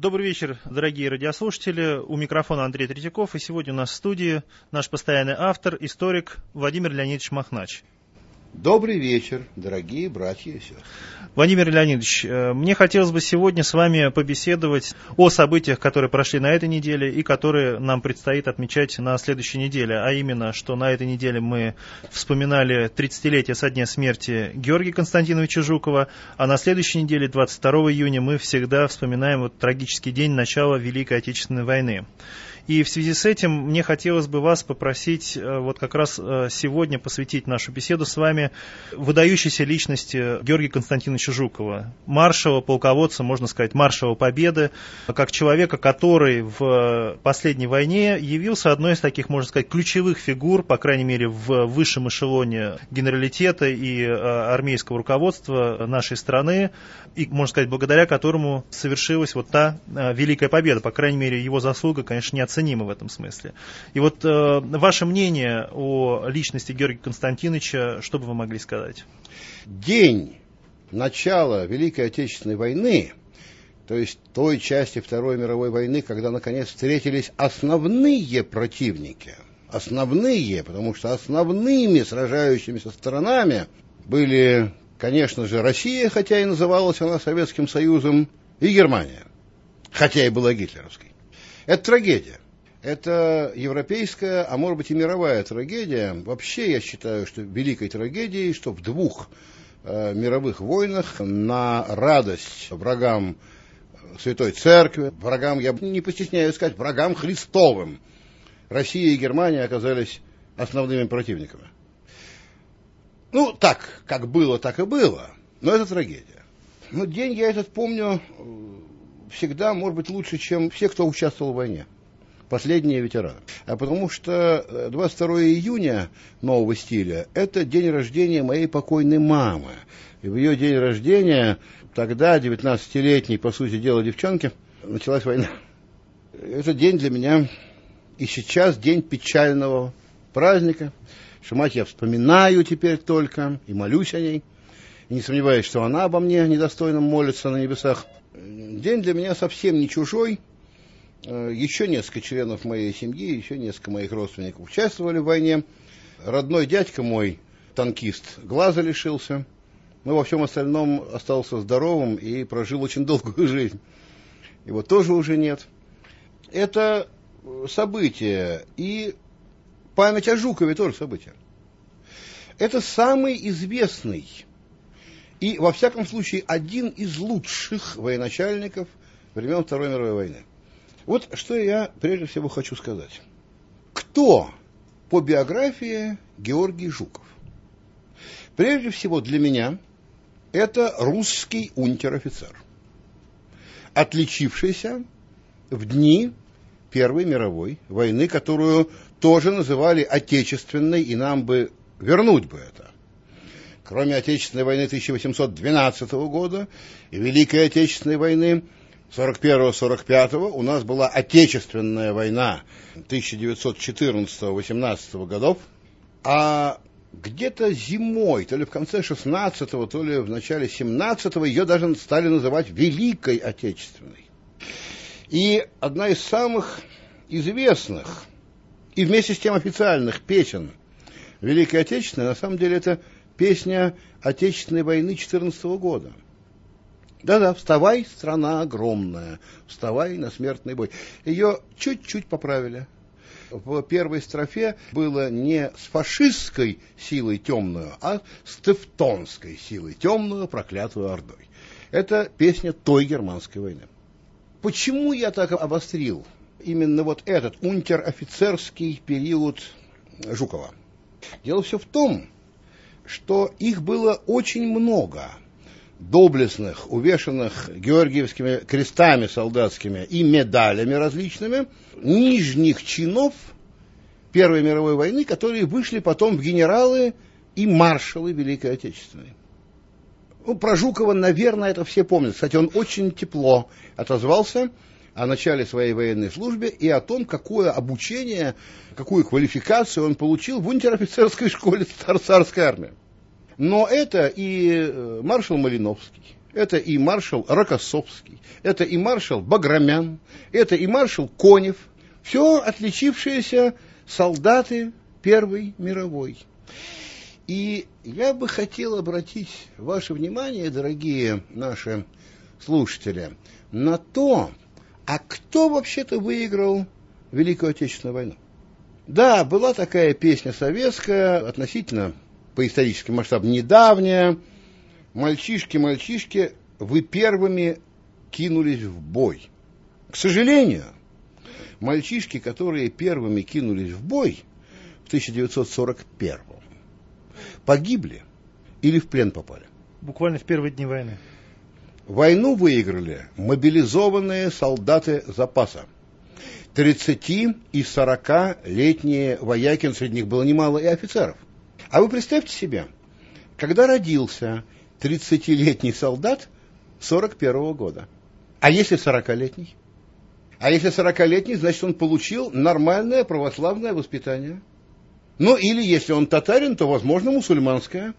Добрый вечер, дорогие радиослушатели. У микрофона Андрей Третьяков. И сегодня у нас в студии наш постоянный автор, историк Владимир Леонидович Махнач. Добрый вечер, дорогие братья и сестры. Владимир Леонидович, э, мне хотелось бы сегодня с вами побеседовать о событиях, которые прошли на этой неделе и которые нам предстоит отмечать на следующей неделе. А именно, что на этой неделе мы вспоминали 30-летие со дня смерти Георгия Константиновича Жукова, а на следующей неделе, 22 июня, мы всегда вспоминаем вот трагический день начала Великой Отечественной войны. И в связи с этим мне хотелось бы вас попросить э, вот как раз э, сегодня посвятить нашу беседу с вами выдающейся личности Георгия Константиновича Жукова, маршала, полководца, можно сказать, маршала Победы, как человека, который в последней войне явился одной из таких, можно сказать, ключевых фигур, по крайней мере, в высшем эшелоне генералитета и э, армейского руководства нашей страны, и, можно сказать, благодаря которому совершилась вот та великая победа. По крайней мере, его заслуга, конечно, не неоценима в этом смысле. И вот э, ваше мнение о личности Георгия Константиновича, что бы вы могли сказать? День начала Великой Отечественной войны, то есть той части Второй мировой войны, когда наконец встретились основные противники, основные, потому что основными сражающимися сторонами были, конечно же, Россия, хотя и называлась она Советским Союзом, и Германия, хотя и была гитлеровской. Это трагедия. Это европейская, а может быть и мировая трагедия. Вообще я считаю, что великой трагедией, что в двух э, мировых войнах на радость врагам Святой Церкви, врагам, я не постесняюсь сказать, врагам Христовым, Россия и Германия оказались основными противниками. Ну, так, как было, так и было. Но это трагедия. Но день я этот помню э, всегда, может быть, лучше, чем все, кто участвовал в войне последние ветераны. А потому что 22 э, июня нового стиля – это день рождения моей покойной мамы. И в ее день рождения, тогда, 19-летней, по сути дела, девчонки, началась война. Это день для меня и сейчас день печального праздника, что мать я вспоминаю теперь только и молюсь о ней. И не сомневаюсь, что она обо мне недостойно молится на небесах. День для меня совсем не чужой, еще несколько членов моей семьи, еще несколько моих родственников участвовали в войне. Родной дядька мой, танкист, глаза лишился. Но во всем остальном остался здоровым и прожил очень долгую жизнь. Его тоже уже нет. Это событие. И память о Жукове тоже событие. Это самый известный и, во всяком случае, один из лучших военачальников времен Второй мировой войны. Вот что я прежде всего хочу сказать. Кто по биографии Георгий Жуков? Прежде всего для меня это русский унтер-офицер, отличившийся в дни Первой мировой войны, которую тоже называли Отечественной, и нам бы вернуть бы это. Кроме Отечественной войны 1812 года и Великой Отечественной войны 41-45 у нас была Отечественная война 1914-18 годов, а где-то зимой, то ли в конце 16-го, то ли в начале 17-го, ее даже стали называть Великой Отечественной. И одна из самых известных и вместе с тем официальных песен Великой Отечественной, на самом деле, это песня Отечественной войны 14 года – да-да, вставай, страна огромная, вставай на смертный бой. Ее чуть-чуть поправили. В первой строфе было не с фашистской силой темную, а с тевтонской силой темную, проклятую Ордой. Это песня той германской войны. Почему я так обострил именно вот этот унтер-офицерский период Жукова? Дело все в том, что их было очень много – доблестных, увешанных георгиевскими крестами солдатскими и медалями различными, нижних чинов Первой мировой войны, которые вышли потом в генералы и маршалы Великой Отечественной. Ну, про Жукова, наверное, это все помнят. Кстати, он очень тепло отозвался о начале своей военной службы и о том, какое обучение, какую квалификацию он получил в унтер-офицерской школе царской армии. Но это и э, маршал Малиновский, это и маршал Рокоссовский, это и маршал Баграмян, это и маршал Конев. Все отличившиеся солдаты Первой мировой. И я бы хотел обратить ваше внимание, дорогие наши слушатели, на то, а кто вообще-то выиграл Великую Отечественную войну. Да, была такая песня советская, относительно по историческим масштабам недавняя. Мальчишки, мальчишки, вы первыми кинулись в бой. К сожалению, мальчишки, которые первыми кинулись в бой в 1941 погибли или в плен попали. Буквально в первые дни войны. Войну выиграли мобилизованные солдаты запаса. 30 и 40-летние вояки, среди них было немало и офицеров. А вы представьте себе, когда родился 30-летний солдат 41 -го года, а если 40-летний? А если 40-летний, значит, он получил нормальное православное воспитание. Ну, или если он татарин, то, возможно, мусульманское.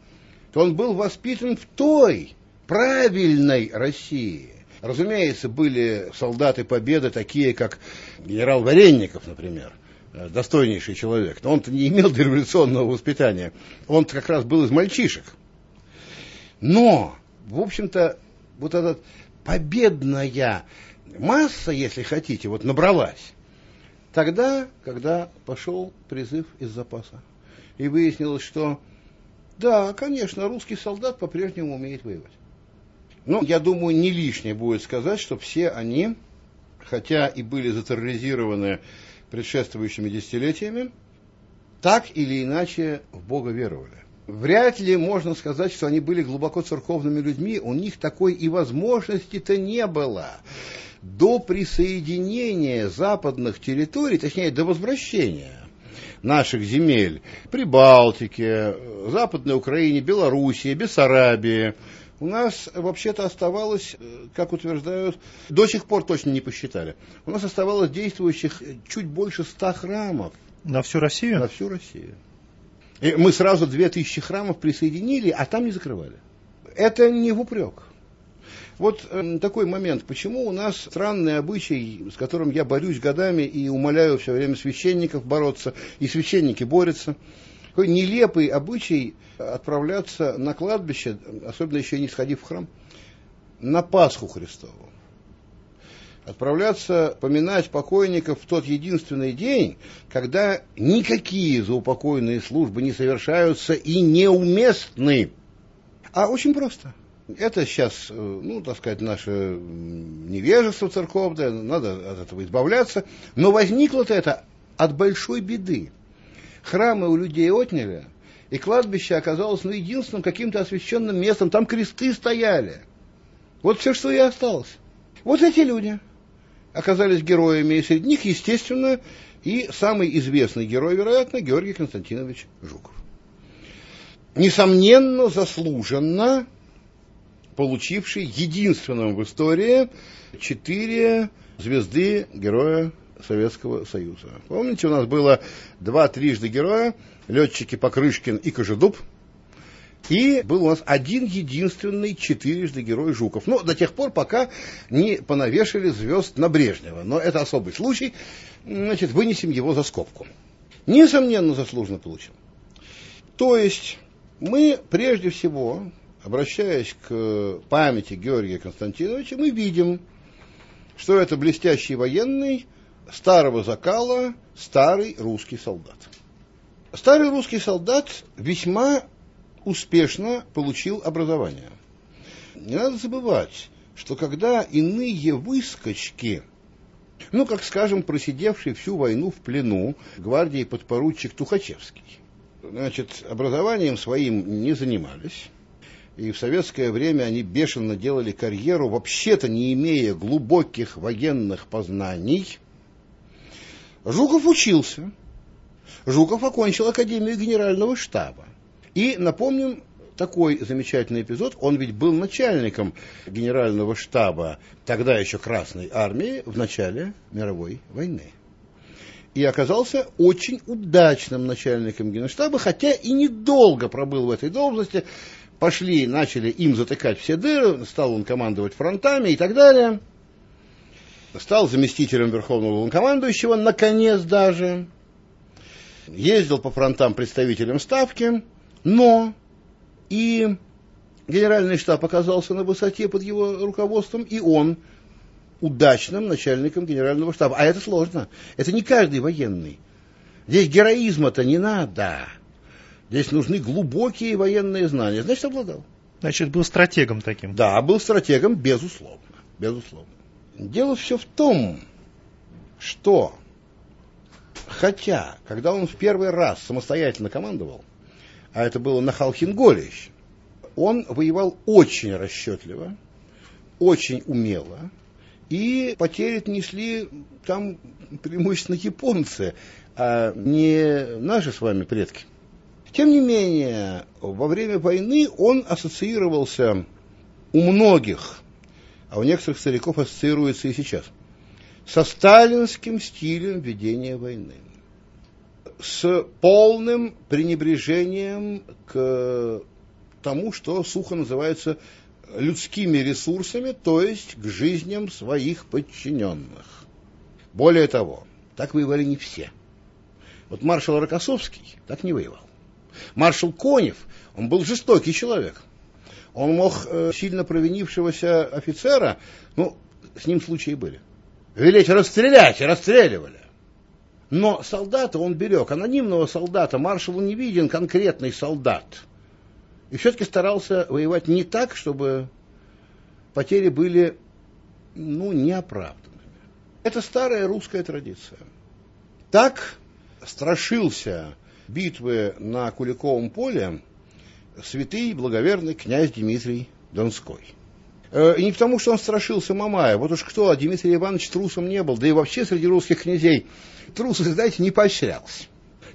То он был воспитан в той правильной России. Разумеется, были солдаты Победы, такие как генерал Варенников, например, достойнейший человек. Но он-то не имел дореволюционного воспитания. Он как раз был из мальчишек. Но, в общем-то, вот эта победная масса, если хотите, вот набралась. Тогда, когда пошел призыв из запаса. И выяснилось, что да, конечно, русский солдат по-прежнему умеет воевать. Ну, я думаю, не лишнее будет сказать, что все они, хотя и были затерроризированы предшествующими десятилетиями, так или иначе в Бога веровали. Вряд ли можно сказать, что они были глубоко церковными людьми, у них такой и возможности-то не было. До присоединения западных территорий, точнее, до возвращения наших земель, Прибалтике, Западной Украине, Белоруссии, Бессарабии, у нас вообще-то оставалось, э, как утверждают, до сих пор точно не посчитали, у нас оставалось действующих чуть больше ста храмов. На всю Россию? На всю Россию. И мы сразу две тысячи храмов присоединили, а там не закрывали. Это не в упрек. Вот э, такой момент. Почему у нас странный обычай, с которым я борюсь годами и умоляю все время священников бороться, и священники борются – такой нелепый обычай отправляться на кладбище, особенно еще не сходив в храм, на Пасху Христову. Отправляться поминать покойников в тот единственный день, когда никакие заупокойные службы не совершаются и неуместны. А очень просто. Это сейчас, э, ну, так сказать, наше невежество церковное, надо от этого избавляться. Но возникло-то это от большой беды храмы у людей отняли, и кладбище оказалось ну, единственным каким-то освященным местом. Там кресты стояли. Вот все, что и осталось. Вот эти люди оказались героями, и среди них, естественно, и самый известный герой, вероятно, Георгий Константинович Жуков. Несомненно, заслуженно получивший единственным в истории четыре звезды Героя Советского Союза. Помните, у нас было два трижды героя, летчики Покрышкин и Кожедуб, и был у нас один единственный четырежды герой Жуков. Ну, до тех пор, пока не понавешали звезд на Брежнева. Но это особый случай. Значит, вынесем его за скобку. Несомненно, заслуженно получил. То есть, мы прежде всего, обращаясь к памяти Георгия Константиновича, мы видим, что это блестящий военный, старого закала старый русский солдат. Старый русский солдат весьма успешно получил образование. Не надо забывать, что когда иные выскочки, ну, как скажем, просидевший всю войну в плену гвардии подпоручик Тухачевский, значит, образованием своим не занимались, и в советское время они бешено делали карьеру, вообще-то не имея глубоких военных познаний – Жуков учился. Жуков окончил Академию Генерального штаба. И напомним такой замечательный эпизод. Он ведь был начальником Генерального штаба тогда еще Красной Армии в начале мировой войны. И оказался очень удачным начальником Генштаба, хотя и недолго пробыл в этой должности. пошли, начали им затыкать все дыры, стал он командовать фронтами и так далее. Стал заместителем верховного главнокомандующего, наконец даже. Ездил по фронтам представителем Ставки, но и генеральный штаб оказался на высоте под его руководством, и он удачным начальником генерального штаба. А это сложно. Это не каждый военный. Здесь героизма-то не надо. Здесь нужны глубокие военные знания. Значит, обладал. Значит, был стратегом таким. Да, был стратегом, безусловно. Безусловно. Дело все в том, что хотя, когда он в первый раз самостоятельно командовал, а это было на Халхинголе еще, он воевал очень расчетливо, очень умело, и потери несли там преимущественно японцы, а не наши с вами предки. Тем не менее, во время войны он ассоциировался у многих, а у некоторых стариков ассоциируется и сейчас, со сталинским стилем ведения войны, с полным пренебрежением к тому, что сухо называется людскими ресурсами, то есть к жизням своих подчиненных. Более того, так воевали не все. Вот маршал Рокоссовский так не воевал. Маршал Конев, он был жестокий человек. Он мог э, сильно провинившегося офицера, ну, с ним случаи были, велеть расстрелять, и расстреливали. Но солдата он берег, анонимного солдата, маршалу не виден конкретный солдат – и все-таки старался воевать не так, чтобы потери были ну, неоправданными. Это старая русская традиция. Так страшился битвы на Куликовом поле святый благоверный князь Дмитрий Донской. Э, и не потому, что он страшился Мамая. Вот уж кто, а Дмитрий Иванович трусом не был. Да и вообще среди русских князей трусость, знаете, не поощрялся.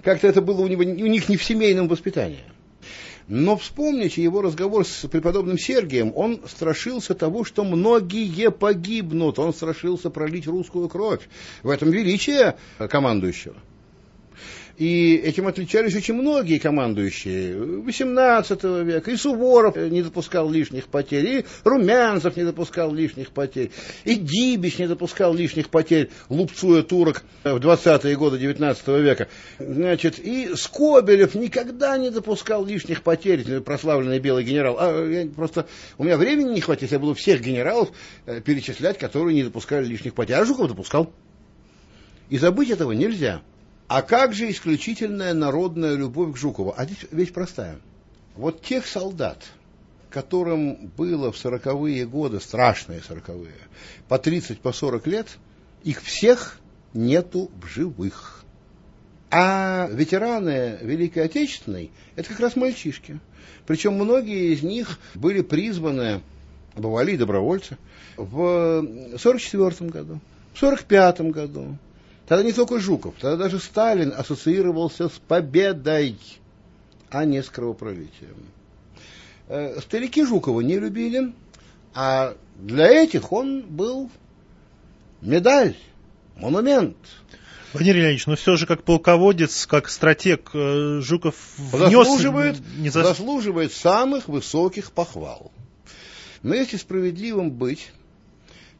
Как-то это было у, него, у них не в семейном воспитании. Но вспомните его разговор с преподобным Сергием, он страшился того, что многие погибнут, он страшился пролить русскую кровь. В этом величие командующего. И этим отличались очень многие командующие 18 века. И Суворов не допускал лишних потерь, и Румянцев не допускал лишних потерь, и Дибич не допускал лишних потерь, лупцуя турок в 20-е годы 19 века. Значит, и Скобелев никогда не допускал лишних потерь, прославленный белый генерал. А я просто, у меня времени не хватит, я буду всех генералов э, перечислять, которые не допускали лишних потерь. А Жуков допускал. И забыть этого нельзя. А как же исключительная народная любовь к Жукову? А здесь вещь простая. Вот тех солдат, которым было в сороковые годы, страшные сороковые, по 30, по 40 лет, их всех нету в живых. А ветераны Великой Отечественной – это как раз мальчишки. Причем многие из них были призваны, бывали добровольцы, в 44 году, в 45 году, Тогда не только Жуков, тогда даже Сталин ассоциировался с победой, а не с кровопролитием. Э, старики Жукова не любили, а для этих он был медаль, монумент. Владимир Леонидович, но все же как полководец, как стратег э, Жуков внес... Заслуживает, не за... заслуживает самых высоких похвал. Но если справедливым быть,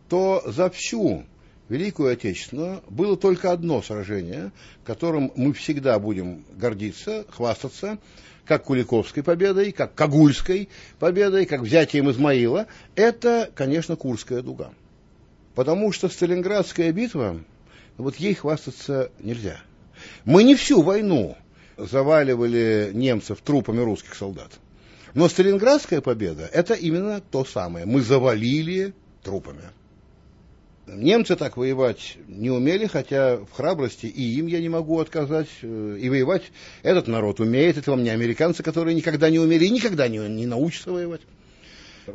то за всю Великую Отечественную было только одно сражение, которым мы всегда будем гордиться, хвастаться, как Куликовской победой, как Кагульской победой, как взятием Измаила. Это, конечно, Курская дуга. Потому что Сталинградская битва, вот ей хвастаться нельзя. Мы не всю войну заваливали немцев трупами русских солдат. Но Сталинградская победа – это именно то самое. Мы завалили трупами. Немцы так воевать не умели, хотя в храбрости и им я не могу отказать. Э, и воевать этот народ умеет. Это вам не американцы, которые никогда не умели и никогда не, не научатся воевать.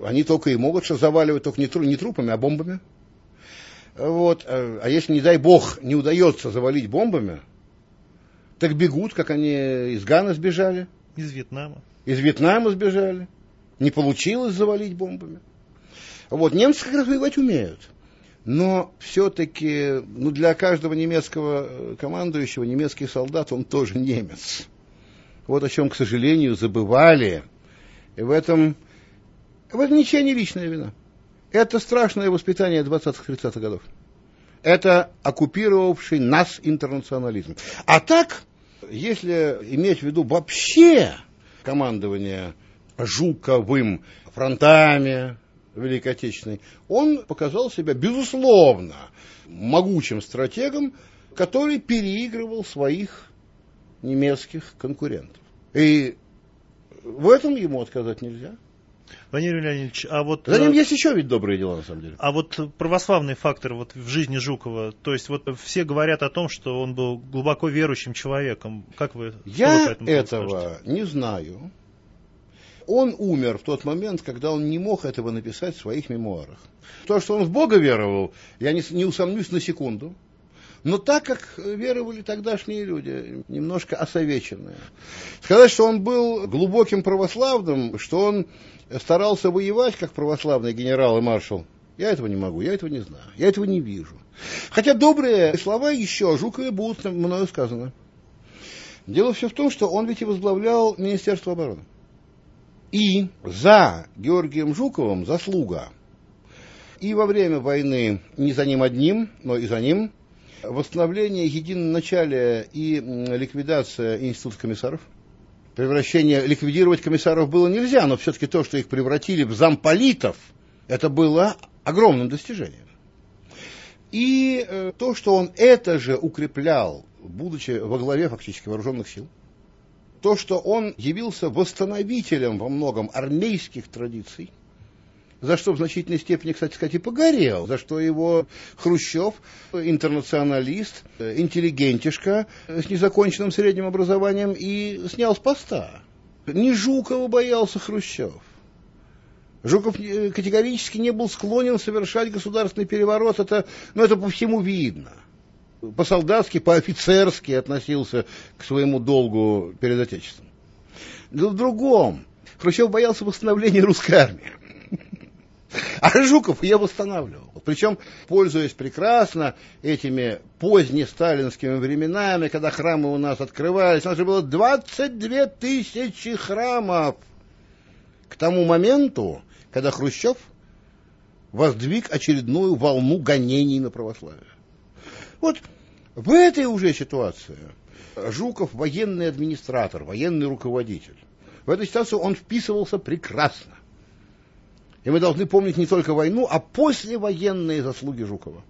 Они только и могут что заваливать, только не, тру, не трупами, а бомбами. Вот. Э, а если, не дай бог, не удается завалить бомбами, так бегут, как они из Гана сбежали. Из Вьетнама. Из Вьетнама сбежали. Не получилось завалить бомбами. Вот. Немцы как раз воевать умеют но все-таки ну, для каждого немецкого э, командующего немецкий солдат, он тоже немец. Вот о чем, к сожалению, забывали И в этом, в этом ничья не личная вина. Это страшное воспитание 20-30-х годов. Это оккупировавший нас интернационализм. А так, если иметь в виду вообще командование Жуковым фронтами Великой Отечественной, он показал себя, безусловно, могучим стратегом, который переигрывал своих немецких конкурентов. И в этом ему отказать нельзя. Владимир Леонидович, а вот... За ним э, есть еще ведь добрые дела, на самом деле. А вот православный фактор вот в жизни Жукова, то есть вот все говорят о том, что он был глубоко верующим человеком. Как вы... Я вы этого скажете? не знаю. Он умер в тот момент, когда он не мог этого написать в своих мемуарах. То, что он в Бога веровал, я не, не усомнюсь на секунду. Но так как веровали тогдашние люди, немножко осовеченные. Сказать, что он был глубоким православным, что он старался воевать как православный генерал и маршал, я этого не могу, я этого не знаю, я этого не вижу. Хотя добрые слова еще о Жукове будут мною сказаны. Дело все в том, что он ведь и возглавлял Министерство обороны. И за Георгием Жуковым заслуга и во время войны не за ним одним, но и за ним восстановление единоначалия и ликвидация института комиссаров. Превращение, ликвидировать комиссаров было нельзя, но все-таки то, что их превратили в замполитов, это было огромным достижением. И э, то, что он это же укреплял, будучи во главе фактически вооруженных сил, то, что он явился восстановителем во многом армейских традиций, за что в значительной степени, кстати сказать, и погорел, за что его Хрущев, интернационалист, интеллигентишка с незаконченным средним образованием и снял с поста. Не Жукова боялся Хрущев. Жуков категорически не был склонен совершать государственный переворот, это, ну, это по всему видно. По-солдатски, по-офицерски относился к своему долгу перед Отечеством. Но в другом. Хрущев боялся восстановления русской армии. А Жуков ее восстанавливал. Причем, пользуясь прекрасно этими позднесталинскими временами, когда храмы у нас открывались, у нас же было 22 тысячи храмов. К тому моменту, когда Хрущев воздвиг очередную волну гонений на православие. Вот в этой уже ситуации Жуков военный администратор, военный руководитель. В этой ситуации он вписывался прекрасно. И мы должны помнить не только войну, а послевоенные заслуги Жукова.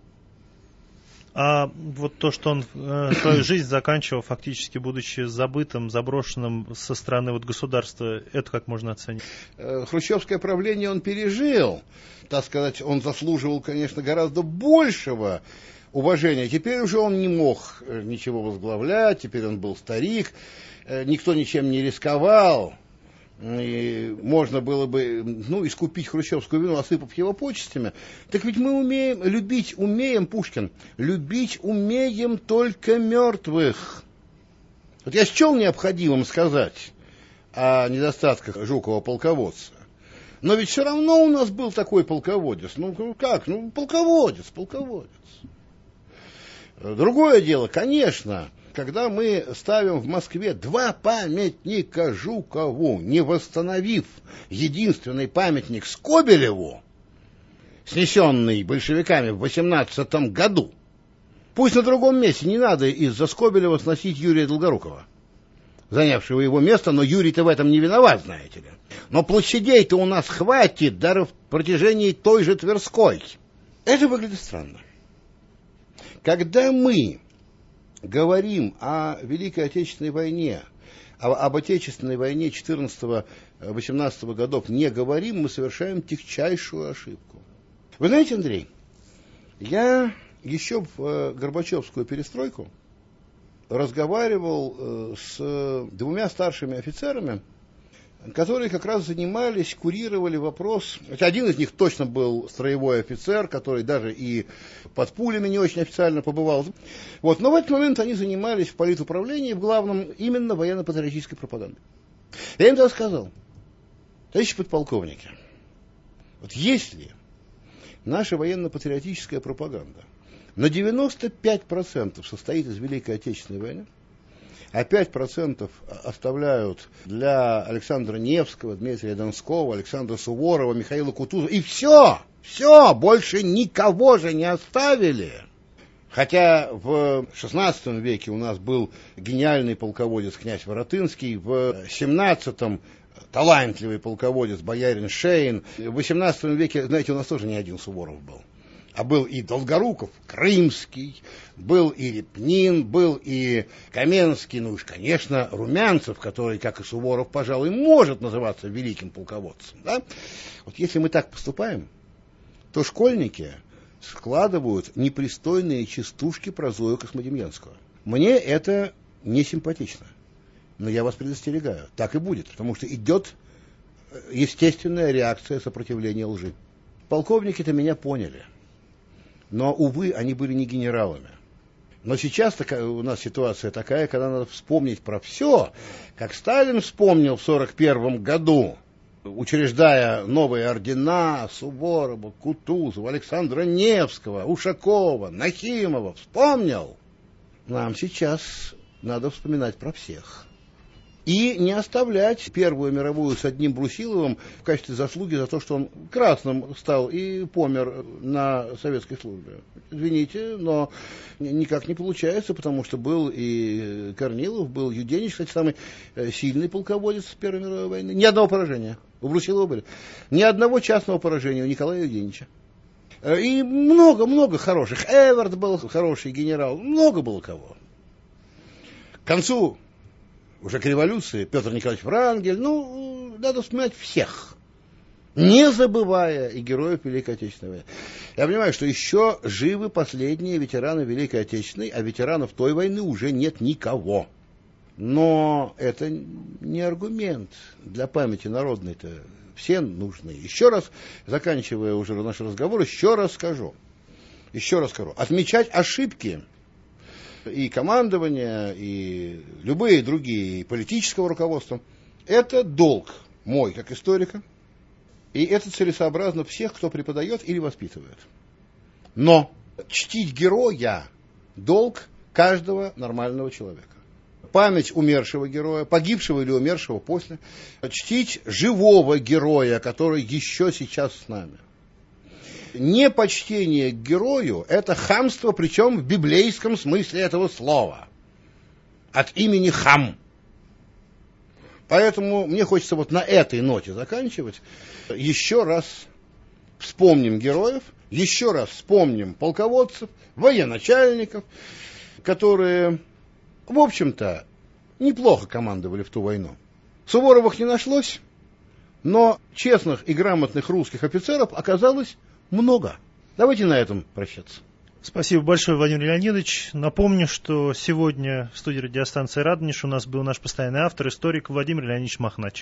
А вот то, что он э, свою жизнь заканчивал, фактически будучи забытым, заброшенным со стороны вот государства, это как можно оценить? Э, хрущевское правление он пережил. Так сказать, он заслуживал, конечно, гораздо большего уважения. Теперь уже он не мог э, ничего возглавлять, теперь он был старик, э, никто ничем не рисковал и можно было бы ну, искупить хрущевскую вину, осыпав его почестями. Так ведь мы умеем, любить умеем, Пушкин, любить умеем только мертвых. Вот я счел необходимым сказать о недостатках Жукова полководца. Но ведь все равно у нас был такой полководец. Ну как? Ну полководец, полководец. Другое дело, конечно, когда мы ставим в Москве два памятника Жукову, не восстановив единственный памятник Скобелеву, снесенный большевиками в 18 году, пусть на другом месте не надо из-за Скобелева сносить Юрия Долгорукова, занявшего его место, но Юрий-то в этом не виноват, знаете ли. Но площадей-то у нас хватит даже в протяжении той же Тверской. Это выглядит странно. Когда мы говорим о Великой Отечественной войне, об, Отечественной войне 14-18 годов не говорим, мы совершаем тягчайшую ошибку. Вы знаете, Андрей, я еще в э, Горбачевскую перестройку разговаривал э, с двумя старшими офицерами, которые как раз занимались, курировали вопрос. Один из них точно был строевой офицер, который даже и под пулями не очень официально побывал. Вот. Но в этот момент они занимались в политуправлении, в главном, именно военно-патриотической пропагандой. Я им тогда сказал, товарищи подполковники, вот если наша военно-патриотическая пропаганда на 95% состоит из Великой Отечественной войны, а 5% оставляют для Александра Невского, Дмитрия Донского, Александра Суворова, Михаила Кутузова. И все, все, больше никого же не оставили. Хотя в XVI веке у нас был гениальный полководец князь Воротынский, в XVII талантливый полководец боярин Шейн. В XVIII веке, знаете, у нас тоже не один Суворов был. А был и Долгоруков, Крымский, был и Репнин, был и Каменский, ну уж, конечно, Румянцев, который, как и Суворов, пожалуй, может называться великим полководцем. Да? Вот если мы так поступаем, то школьники складывают непристойные частушки про Зою Космодемьянского. Мне это не симпатично. Но я вас предостерегаю, так и будет, потому что идет э, естественная реакция сопротивления лжи. Полковники-то меня поняли. Но, увы, они были не генералами. Но сейчас такая, у нас ситуация такая, когда надо вспомнить про все, как Сталин вспомнил в 1941 году, учреждая новые ордена Суворова, Кутузова, Александра Невского, Ушакова, Нахимова, вспомнил. Нам сейчас надо вспоминать про всех и не оставлять Первую мировую с одним Брусиловым в качестве заслуги за то, что он красным стал и помер на советской службе. Извините, но никак не получается, потому что был и Корнилов, был Юденич, кстати, самый э, сильный полководец Первой мировой войны. Ни одного поражения. У Брусилова были. Ни одного частного поражения у Николая Юденича. Э, и много-много хороших. Эверт был хороший генерал. Много было кого. К концу уже к революции, Петр Николаевич Врангель, ну, надо вспоминать всех, не забывая и героев Великой Отечественной войны. Я понимаю, что еще живы последние ветераны Великой Отечественной, а ветеранов той войны уже нет никого. Но это не аргумент для памяти народной-то. Все нужны. Еще раз, заканчивая уже наш разговор, еще раз скажу. Еще раз скажу. Отмечать ошибки – и командования, и любые другие, и политического руководства, это долг мой, как историка, и это целесообразно всех, кто преподает или воспитывает. Но чтить героя – долг каждого нормального человека. Память умершего героя, погибшего или умершего после. Чтить живого героя, который еще сейчас с нами – непочтение к герою – это хамство, причем в библейском смысле этого слова. От имени хам. Поэтому мне хочется вот на этой ноте заканчивать. Еще раз вспомним героев, еще раз вспомним полководцев, военачальников, которые, в общем-то, неплохо командовали в ту войну. Суворовых не нашлось, но честных и грамотных русских офицеров оказалось много. Давайте на этом прощаться. Спасибо большое, Владимир Леонидович. Напомню, что сегодня в студии радиостанции «Радонеж» у нас был наш постоянный автор, историк Владимир Леонидович Махнач.